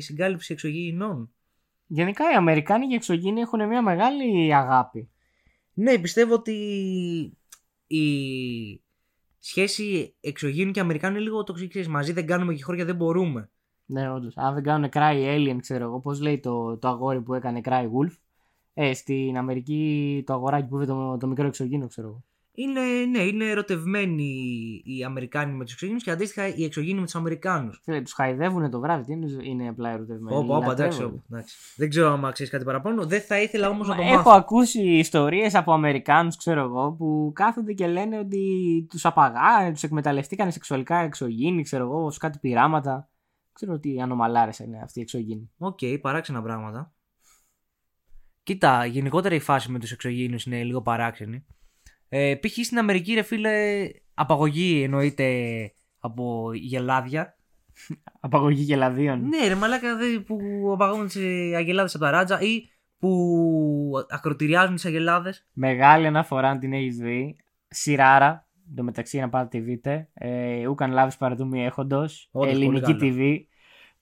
συγκάλυψη εξωγήινων. Γενικά οι Αμερικάνοι και οι εξωγήινοι έχουν μια μεγάλη αγάπη. Ναι, πιστεύω ότι η... σχέση εξωγήνου και Αμερικάνου είναι λίγο το ξέρεις, μαζί δεν κάνουμε και χώρια δεν μπορούμε. Ναι, όντως. Αν δεν κάνουν cry alien, ξέρω εγώ, πώς λέει το, το αγόρι που έκανε cry wolf. Ε, στην Αμερική το αγοράκι που είπε το, το μικρό εξωγήινο, ξέρω εγώ. Είναι, ναι, είναι ερωτευμένοι οι Αμερικάνοι με τους εξωγήινους και αντίστοιχα οι εξωγήινοι με τους Αμερικάνους. Φίλε, τους χαϊδεύουν το βράδυ, τι είναι, είναι απλά ερωτευμένοι. Όπα, όπα, εντάξει, λατρεύονται. εντάξει. Δεν ξέρω αν ξέρεις κάτι παραπάνω. Δεν θα ήθελα όμως να το Έχω μάθω. ακούσει ιστορίες από Αμερικάνους, ξέρω εγώ, που κάθονται και λένε ότι τους απαγάγανε, τους εκμεταλλευτήκαν σεξουαλικά εξωγήινοι, ξέρω εγώ, σε κάτι πειράματα. Ξέρω τι ανωμαλιάρες είναι αυτοί οι εξωγήινοι. Οκ, παράξενα πράγματα. Κοίτα, γενικότερα η φάση με τους εξωγήινους είναι λίγο παράξενη. Ε, π.χ. στην Αμερική, ρε φίλε, απαγωγή εννοείται από γελάδια. Απαγωγή γελαδίων. Ναι, ρε μαλάκα δε, που απαγωγούν τις αγελάδες από τα ράτζα ή που ακροτηριάζουν τις αγελάδες. Μεγάλη αναφορά αν την έχεις δει. Σιράρα. Το μεταξύ να πάτε τη δείτε. Ε, Ούκαν λάβει παραδούμη έχοντος. Όντως, πολύ Ελληνική καλό. TV.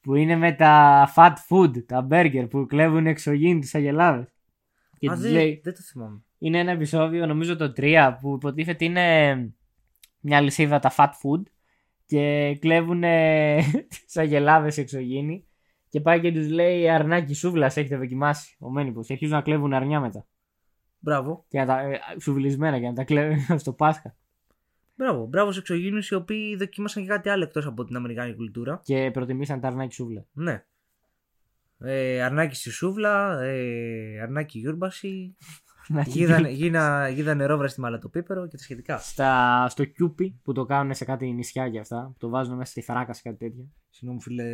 Που είναι με τα fat food, τα burger που κλέβουν εξωγήινοι τι αγελάδες. Και Α, τους δεν, λέει, δεν το θυμάμαι. είναι ένα επεισόδιο, νομίζω το 3, που υποτίθεται είναι μια λυσίδα τα fat food και κλέβουν τις αγελάδες εξωγήινοι. Και πάει και τους λέει αρνάκι σούβλας, έχετε δοκιμάσει. Ο Μένιπος. Και αρχίζουν να κλέβουν αρνιά μετά. Μπράβο. Και να τα, ε, σουβλισμένα και να τα κλέβουν στο Πάσχα. Μπράβο. Μπράβο στους εξωγήνου οι οποίοι δοκίμασαν και κάτι άλλο εκτός από την Αμερικάνικη κουλτούρα. Και προτιμήσαν τα αρνάκι σούβλα. Ναι. Ε, αρνάκι στη σούβλα, ε, αρνάκι γιούρμπαση, γίδα, γίδα, γίδα νερόβρα στη μαλατοπίπερο και τα σχετικά. Στα, στο Κιούπι που το κάνουν σε κάτι νησιά και αυτά. Που το βάζουν μέσα στη θράκα σε κάτι τέτοιο. Συγγνώμη, φίλε.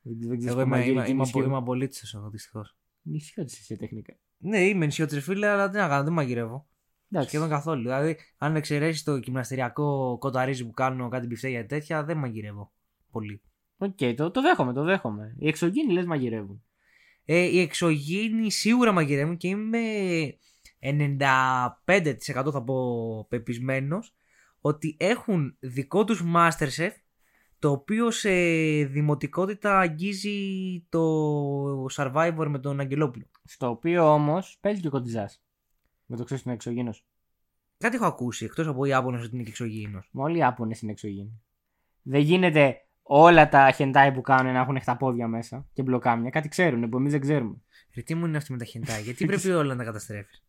Δεν, δεν ξέρεις Εγώ είμαι, κομμαγύρι είμαι, και είμαι, νησιό. είμαι απολύτως εγώ δυστυχώς. Νησιώτης είσαι τεχνικά. Ναι, είμαι νησιώτης, ρε φίλε, αλλά τι να κάνω, δεν μαγειρεύω. Εντάξει. Σχεδόν καθόλου. Δηλαδή, αν εξαιρέσεις το γυμναστηριακό κονταρίζι που κάνω κάτι μπιφτέγια και τέτοια, δεν μαγειρεύω πολύ. Οκ, το, το δέχομαι, το δέχομαι. Οι εξωγήινοι λες μαγειρεύουν. Ε, οι εξωγήινοι σίγουρα μαγειρεύουν και είμαι 95% θα πω πεπεισμένος ότι έχουν δικό τους Masterchef το οποίο σε δημοτικότητα αγγίζει το Survivor με τον Αγγελόπουλο. Στο οποίο όμως παίζει και ο Κοντιζάς. Με το ξέρεις είναι εξωγήινος. Κάτι έχω ακούσει εκτός από Ιάπωνες ότι είναι και εξωγήινος. Μα όλοι οι Ιάπωνες είναι εξωγήινοι. Δεν γίνεται όλα τα χεντάι που κάνουν να έχουν χταπόδια μέσα και μπλοκάμια. Κάτι ξέρουν που εμείς δεν ξέρουμε. Ρε τι μου είναι αυτή με τα χεντάι, γιατί πρέπει όλα να τα καταστρέφεις;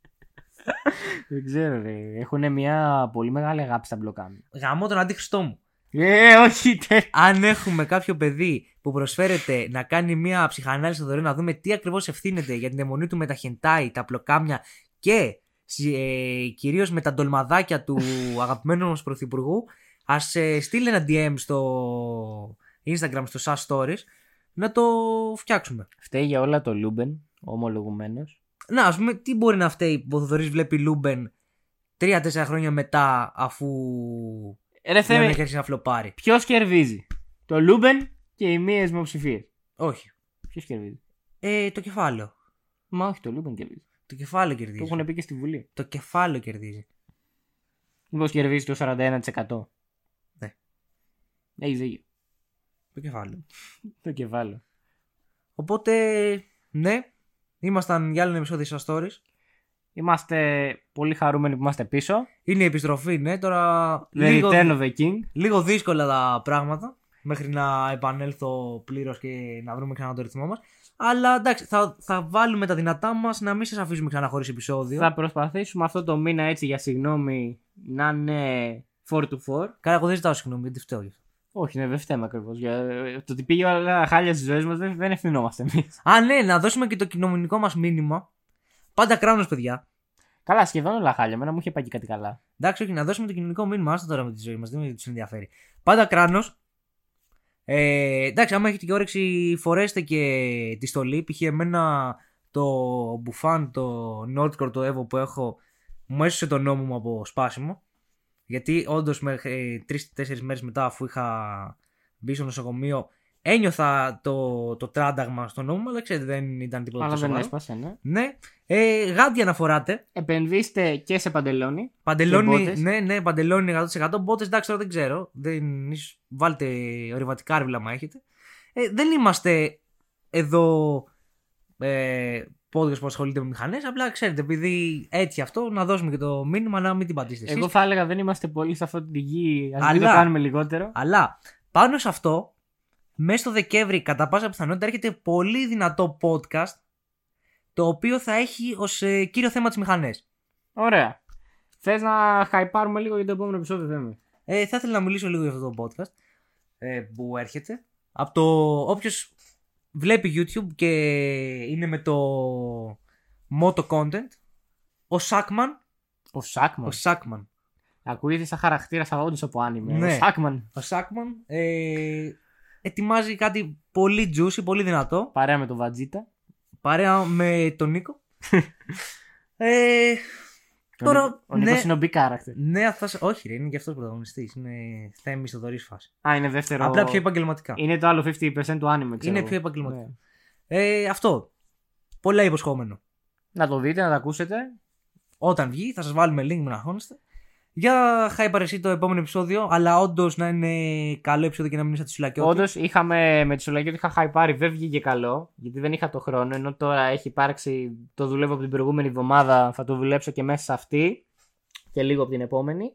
δεν ξέρω, ρε. Έχουν μια πολύ μεγάλη αγάπη στα μπλοκάμια. Γαμώ τον αντίχριστό μου. Ε, όχι, τε. Αν έχουμε κάποιο παιδί που προσφέρεται να κάνει μια ψυχανάλυση στο δωρεάν, να δούμε τι ακριβώς ευθύνεται για την αιμονή του με τα χεντάι, τα πλοκάμια και ε, κυρίως με τα ντολμαδάκια του αγαπημένου μας πρωθυπουργού, ας ε, στείλει ένα DM στο Instagram, στο SAS Stories, να το φτιάξουμε. Φταίει για όλα το Λούμπεν, ομολογουμένως. Να, ας πούμε, τι μπορεί να φταίει που ο Θοδωρής βλέπει Λούμπεν 3-4 χρόνια μετά, αφού Ρε δεν Θεέ, έχει αρχίσει να φλοπάρει; ποιος κερδίζει. Το Λούμπεν και οι μία δημοψηφίε. Όχι. Ποιος κερδίζει; Ε, το κεφάλαιο. Μα όχι, το Λούμπεν κερδίζει. Το κεφάλαιο κερδίζει. Το έχουν πει και στη Βουλή. Το κεφάλαιο κερδίζει. Μήπως κερδίζει το 41%. Ναι. Έχεις δίκιο. Το κεφάλαιο. Το κεφάλαιο. Οπότε, ναι, ήμασταν για άλλο ένα επεισόδιο στα stories. Είμαστε πολύ χαρούμενοι που είμαστε πίσω. Είναι η επιστροφή, ναι. Τώρα The λίγο, Return of the King. λίγο δύσκολα τα πράγματα μέχρι να επανέλθω πλήρως και να βρούμε ξανά το ρυθμό μας. Αλλά εντάξει, θα, θα βάλουμε τα δυνατά μας να μην σας αφήσουμε ξανά χωρίς επεισόδιο. Θα προσπαθήσουμε αυτό το μήνα έτσι για συγγνώμη να είναι 4 to 4. Καλά, εγώ δεν ζητάω συγγνώμη, δεν φταίω. γι' αυτό. Όχι, ναι, δεν φταίμε ακριβώς. Το ότι πήγε όλα χάλια στι ζωές μας δεν, δεν ευθυνόμαστε εμείς. Α, ναι, να δώσουμε και το κοινωνικό μας μήνυμα. Πάντα κράνο, παιδιά. Καλά, σχεδόν όλα χάλια. Μένα μου είχε πάει και κάτι καλά. Εντάξει, όχι, να δώσουμε το κοινωνικό μήνυμα. Άστα τώρα με τη ζωή μας, δεν του ενδιαφέρει. Πάντα κράνο. Ε, εντάξει, άμα έχετε και όρεξη, φορέστε και τη στολή. Π.χ. εμένα το μπουφάν, το Nordcore, το Evo που έχω, μου έσωσε τον νόμο μου από σπάσιμο. Γιατί όντως μέχρι τρει-τέσσερι μέρες μετά, αφού είχα μπει στο νοσοκομείο, ένιωθα το, το τράνταγμα στο νόμο μου, αλλά ξέρετε, δεν ήταν τίποτα Αλλά τόσο δεν σοβαρό. έσπασε, ναι. Ναι. Ε, γάντια να φοράτε. Επενδύστε και σε παντελόνι. Παντελόνι, μπότες. ναι, ναι, παντελόνι 100%. Μπότες, εντάξει, τώρα δεν ξέρω. Δεν, ίσως βάλτε ορειβατικά άρβιλα, μα έχετε. Ε, δεν είμαστε εδώ. Ε, podcast που ασχολείται με μηχανές. Απλά ξέρετε, επειδή έτσι αυτό, να δώσουμε και το μήνυμα να μην την πατήσετε εσείς. Εγώ θα έλεγα δεν είμαστε πολλοί σε αυτή τη γη. Α μην Αλλά- το κάνουμε λιγότερο. Αλλά πάνω σε αυτό, μέσα στο Δεκέμβρη, κατά πάσα πιθανότητα, έρχεται πολύ δυνατό podcast το οποίο θα έχει ως ε, κύριο θέμα τις μηχανές. Ωραία. Θες να χαϊπάρουμε λίγο για το επόμενο επεισόδιο, Θέμη; Ε, θα ήθελα να μιλήσω λίγο για αυτό το podcast ε, που έρχεται. Από το όποιος βλέπει YouTube και είναι με το Moto Content, ο Σάκμαν, Ο Σάκμαν. ο Σάκμαν, Ακούγεται σαν χαρακτήρας σαν όντως από άνιμε. Ναι. Ο Σάκμαν. ο Σάκμαν ε, ετοιμάζει κάτι πολύ juicy, πολύ δυνατό, Παρέα με τον Βατζίτα. παρέα με τον Νίκο. ε, Τώρα, ο, Νίκο- ο Νίκος ναι. είναι ο big character. ναι, θα σε... όχι ρε, είναι και αυτός πρωταγωνιστής, είναι θέμης στο δωρής φάση. Α, είναι δεύτερο. Απλά πιο επαγγελματικά. Είναι το άλλο 50% του anime, ξέρω Είναι εγώ. πιο επαγγελματικό. Ναι. Ε, αυτό. Πολλά υποσχόμενο. Να το δείτε, να το ακούσετε. Όταν βγει, θα σας βάλουμε link με να χώνεστε. Για χάιπαρ εσύ το επόμενο επεισόδιο, αλλά όντως να είναι καλό επεισόδιο και να μην είσαι τη σουλακιώτη. Όντως είχαμε με τη Σολαγή ότι είχα χαϊπάρει, δεν βγήκε καλό, γιατί δεν είχα το χρόνο. Ενώ τώρα έχει υπάρξει, το δουλεύω από την προηγούμενη εβδομάδα, θα το δουλέψω και μέσα σε αυτή και λίγο από την επόμενη.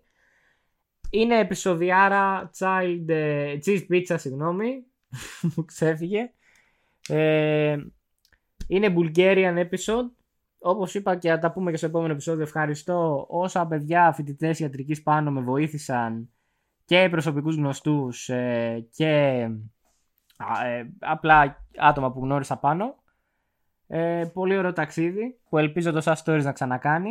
Είναι επεισοδιάρα child, ε, cheese pizza, συγγνώμη, μου ξέφυγε. Ε, είναι Bulgarian episode. Όπως είπα και θα τα πούμε και στο επόμενο επεισόδιο, ευχαριστώ όσα παιδιά φοιτητές ιατρικής πάνω με βοήθησαν και προσωπικούς γνωστούς ε, και α, ε, απλά άτομα που γνώρισα πάνω. Ε, πολύ ωραίο ταξίδι που ελπίζω το SAS Stories να ξανακάνει.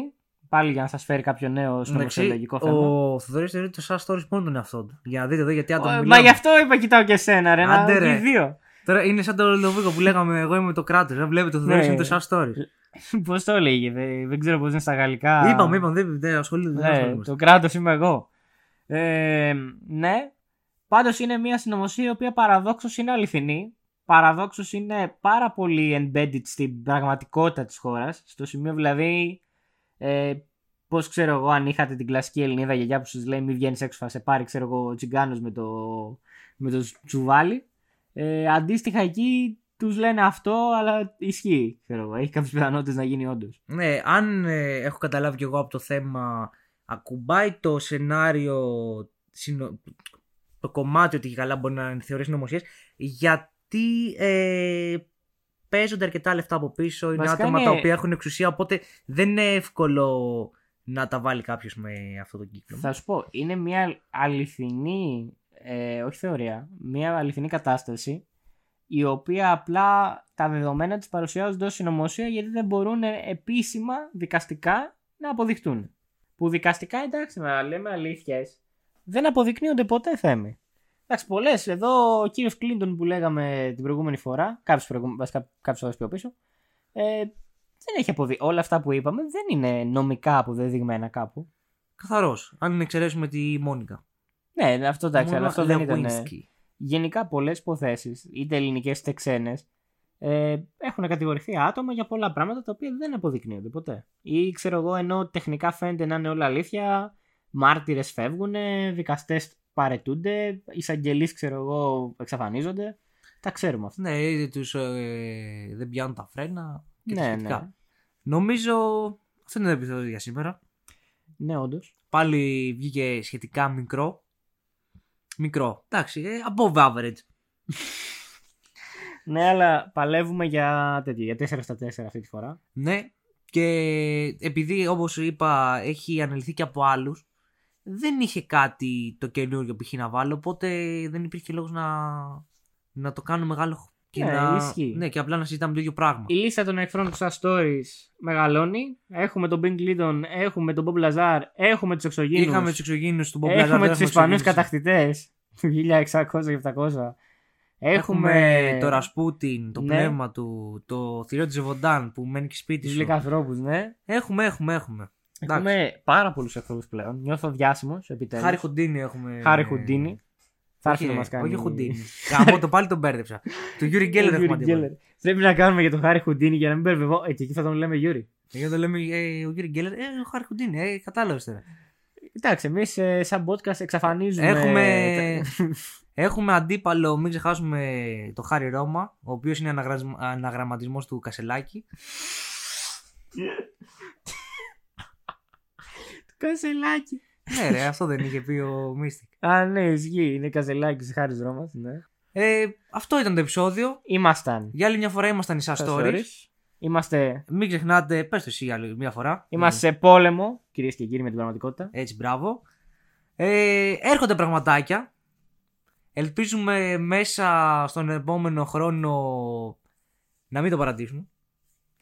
Πάλι για να σας φέρει κάποιο νέο στο Εντάξει, μεσολογικό θέμα. ο Θοδωρή θεωρεί το SAS Stories μόνο τον εαυτό του. Για να δείτε εδώ γιατί άτομο Ε, μιλάμε. Μα γι' αυτό είπα κοιτάω και εσένα ρε, να Άντε, ρε. και οι δύο. Τώρα είναι σαν το Λοβίκο που λέγαμε εγώ είμαι το κράτος. Δεν βλέπετε το Θοδωρή Ναι. είναι το SAS Stories. Πώς το λέγε, δεν, δεν ξέρω πώς είναι στα γαλλικά. Είπαμε, είπαμε, δεν, δεν ασχολείται. δεν Ναι, ασχολούμαστε. το κράτος είμαι εγώ. Ε, ναι. Πάντως είναι μια συνωμοσία η οποία παραδόξως είναι αληθινή. Παραδόξως είναι πάρα πολύ embedded στην πραγματικότητα της χώρας. Στο σημείο δηλαδή, ε, πώς ξέρω εγώ αν είχατε την κλασική Ελληνίδα γιαγιά που σας λέει μη βγαίνεις έξω θα σε πάρει ξέρω εγώ ο τσιγκάνος με το, με το τσουβάλι. Ε, αντίστοιχα εκεί τους λένε αυτό αλλά ισχύει. Ξέρω εγώ. Έχει κάποιες πιθανότητες να γίνει όντως. Ναι, αν ε, έχω καταλάβει κι εγώ από το θέμα, ακουμπάει το σενάριο, συνο- το κομμάτι ότι καλά μπορεί να είναι θεωρίες νομοσίες, γιατί ε, παίζονται αρκετά λεφτά από πίσω, είναι Βασικά άτομα είναι- τα οποία έχουν εξουσία, οπότε δεν είναι εύκολο να τα βάλει κάποιος με αυτό το κύκλο. Θα σου πω, είναι μια αληθινή, ε, όχι θεωρία, μια αληθινή κατάσταση η οποία απλά τα δεδομένα της παρουσιάζονται ως συνωμοσία γιατί δεν μπορούν επίσημα δικαστικά να αποδειχτούν. Που δικαστικά εντάξει να λέμε αλήθειες δεν αποδεικνύονται ποτέ θέμη. Εντάξει, πολλές. Εδώ ο κύριος Κλίντον που λέγαμε την προηγούμενη φορά, κάποιε φορέ πιο πίσω, ε, δεν έχει αποδει... Όλα αυτά που είπαμε δεν είναι νομικά αποδεδειγμένα κάπου. Καθαρός, αν εξαιρέσουμε τη Μόνικα. Ναι, αυτό εντάξει, αλλά Μόνο αυτό δεν ήταν. Lewinsky. Γενικά πολλές υποθέσεις, είτε ελληνικές είτε ξένες, ε, έχουν κατηγορηθεί άτομα για πολλά πράγματα τα οποία δεν αποδεικνύονται ποτέ. Ή ξέρω εγώ, ενώ τεχνικά φαίνεται να είναι όλα αλήθεια, μάρτυρες φεύγουν, δικαστές παρετούνται, εισαγγελείς, ξέρω εγώ, εξαφανίζονται. Τα ξέρουμε αυτά. Ναι, είτε τους ε, δεν πιάνουν τα φρένα και τα Ναι, σχετικά. ναι. Νομίζω αυτό είναι το επεισόδιο για σήμερα. Ναι, όντως. Πάλι βγήκε σχετικά μικρό. Μικρό. Εντάξει, ε, above average. Ναι, αλλά παλεύουμε για τέτοιο, για 4 στα 4 αυτή τη φορά. Ναι. Και επειδή όπως είπα έχει αναλυθεί και από άλλους δεν είχε κάτι το καινούριο π.χ. να βάλω οπότε δεν υπήρχε λόγος να, να το κάνω μεγάλο και, Ναι, να... ισχύει. ναι, και απλά να συζητάμε το ίδιο πράγμα. Η λίστα των εχθρών του Star Stories μεγαλώνει. Έχουμε τον Bing Lydon, έχουμε τον Bob Lazar, έχουμε τους εξωγήνους. Είχαμε τους εξωγήνους του Bob Lazar, Έχουμε δεν τους Ισπανούς εξωγήινους. κατακτητές του 1600 και 700. Έχουμε, Έχουμε το Ρασπούτιν, το Ναι. πνεύμα του, το θηρίο της Ζεβοντάν που μένει και σπίτι τους σου. λικανθρώπους, ναι. Έχουμε, έχουμε, έχουμε. Εντάξει. Έχουμε πάρα πολλούς εχθρούς πλέον. Νιώθω διάσημος επιτέλους. Χάρη Χουντίνη έχουμε. Χάρη Χουντίνη. Θα έρθει Όχι, να μας κάνει. όχι Χουντίνη. Γαμώ το πάλι τον μπέρδεψα. του Γιούρι Γκέλλερ Ο έχουμε Γιούρι αντίπαλο. Γκέλλερ. Πρέπει να κάνουμε για τον Χάρη Χουντίνη για να μην μπερδεύω. Ε, και εκεί θα τον λέμε Γιούρι. Γιατί το λέμε ε, ο Γιούρι Γκέλλερ, ε, ο Χάρη Χουντίνη, ε, κατάλαβες τώρα. Εντάξει, εμείς σαν podcast εξαφανίζουμε. Έχουμε, έχουμε αντίπαλο, μην ξεχάσουμε το Χάρη Ρώμα, ο οποίος είναι αναγραμματισμός του Κασελάκη. Καζελάκι. Ναι, ρε, αυτό δεν είχε πει ο Mystic. Α, ναι, ισχύει. Είναι καζελάκι σε χάρης δρόμο. Ναι. Ε, αυτό ήταν το επεισόδιο. Ήμασταν. Για άλλη μια φορά ήμασταν οι στα Stories. stories. Είμαστε, Μην ξεχνάτε, πες το εσύ για άλλη μια φορά. είμαστε σε πόλεμο, κυρίες και κύριοι, με την πραγματικότητα. Έτσι, μπράβο. Ε, έρχονται πραγματάκια. Ελπίζουμε μέσα στον επόμενο χρόνο να μην το παρατήσουμε.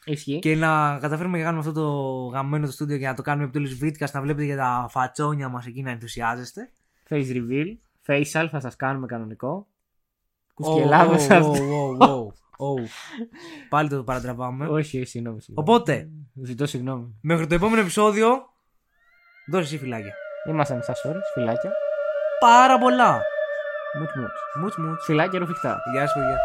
Ισχύει. Και να καταφέρουμε να κάνουμε αυτό το γαμμένο το στούντιο και να το κάνουμε επιτέλου βίντεο να βλέπετε για τα φατσόνια μας εκεί να ενθουσιάζεστε. Face reveal. Facial θα σας κάνουμε κανονικό. Oh, Κουσκελάδο oh, αυτό. oh, oh, oh, oh. Πάλι το παρατραβάμε. Όχι, όχι, συγγνώμη. συγγνώμη. Οπότε, Ζητώ συγγνώμη. μέχρι το επόμενο επεισόδιο, δώσε εσύ φυλάκια. Ήμασταν στα stories, φυλάκια. Πάρα πολλά. Μουτ μουτ. Μουτς μουτς. Φυλάκια ρουφιχτά. Γεια σου, παιδιά.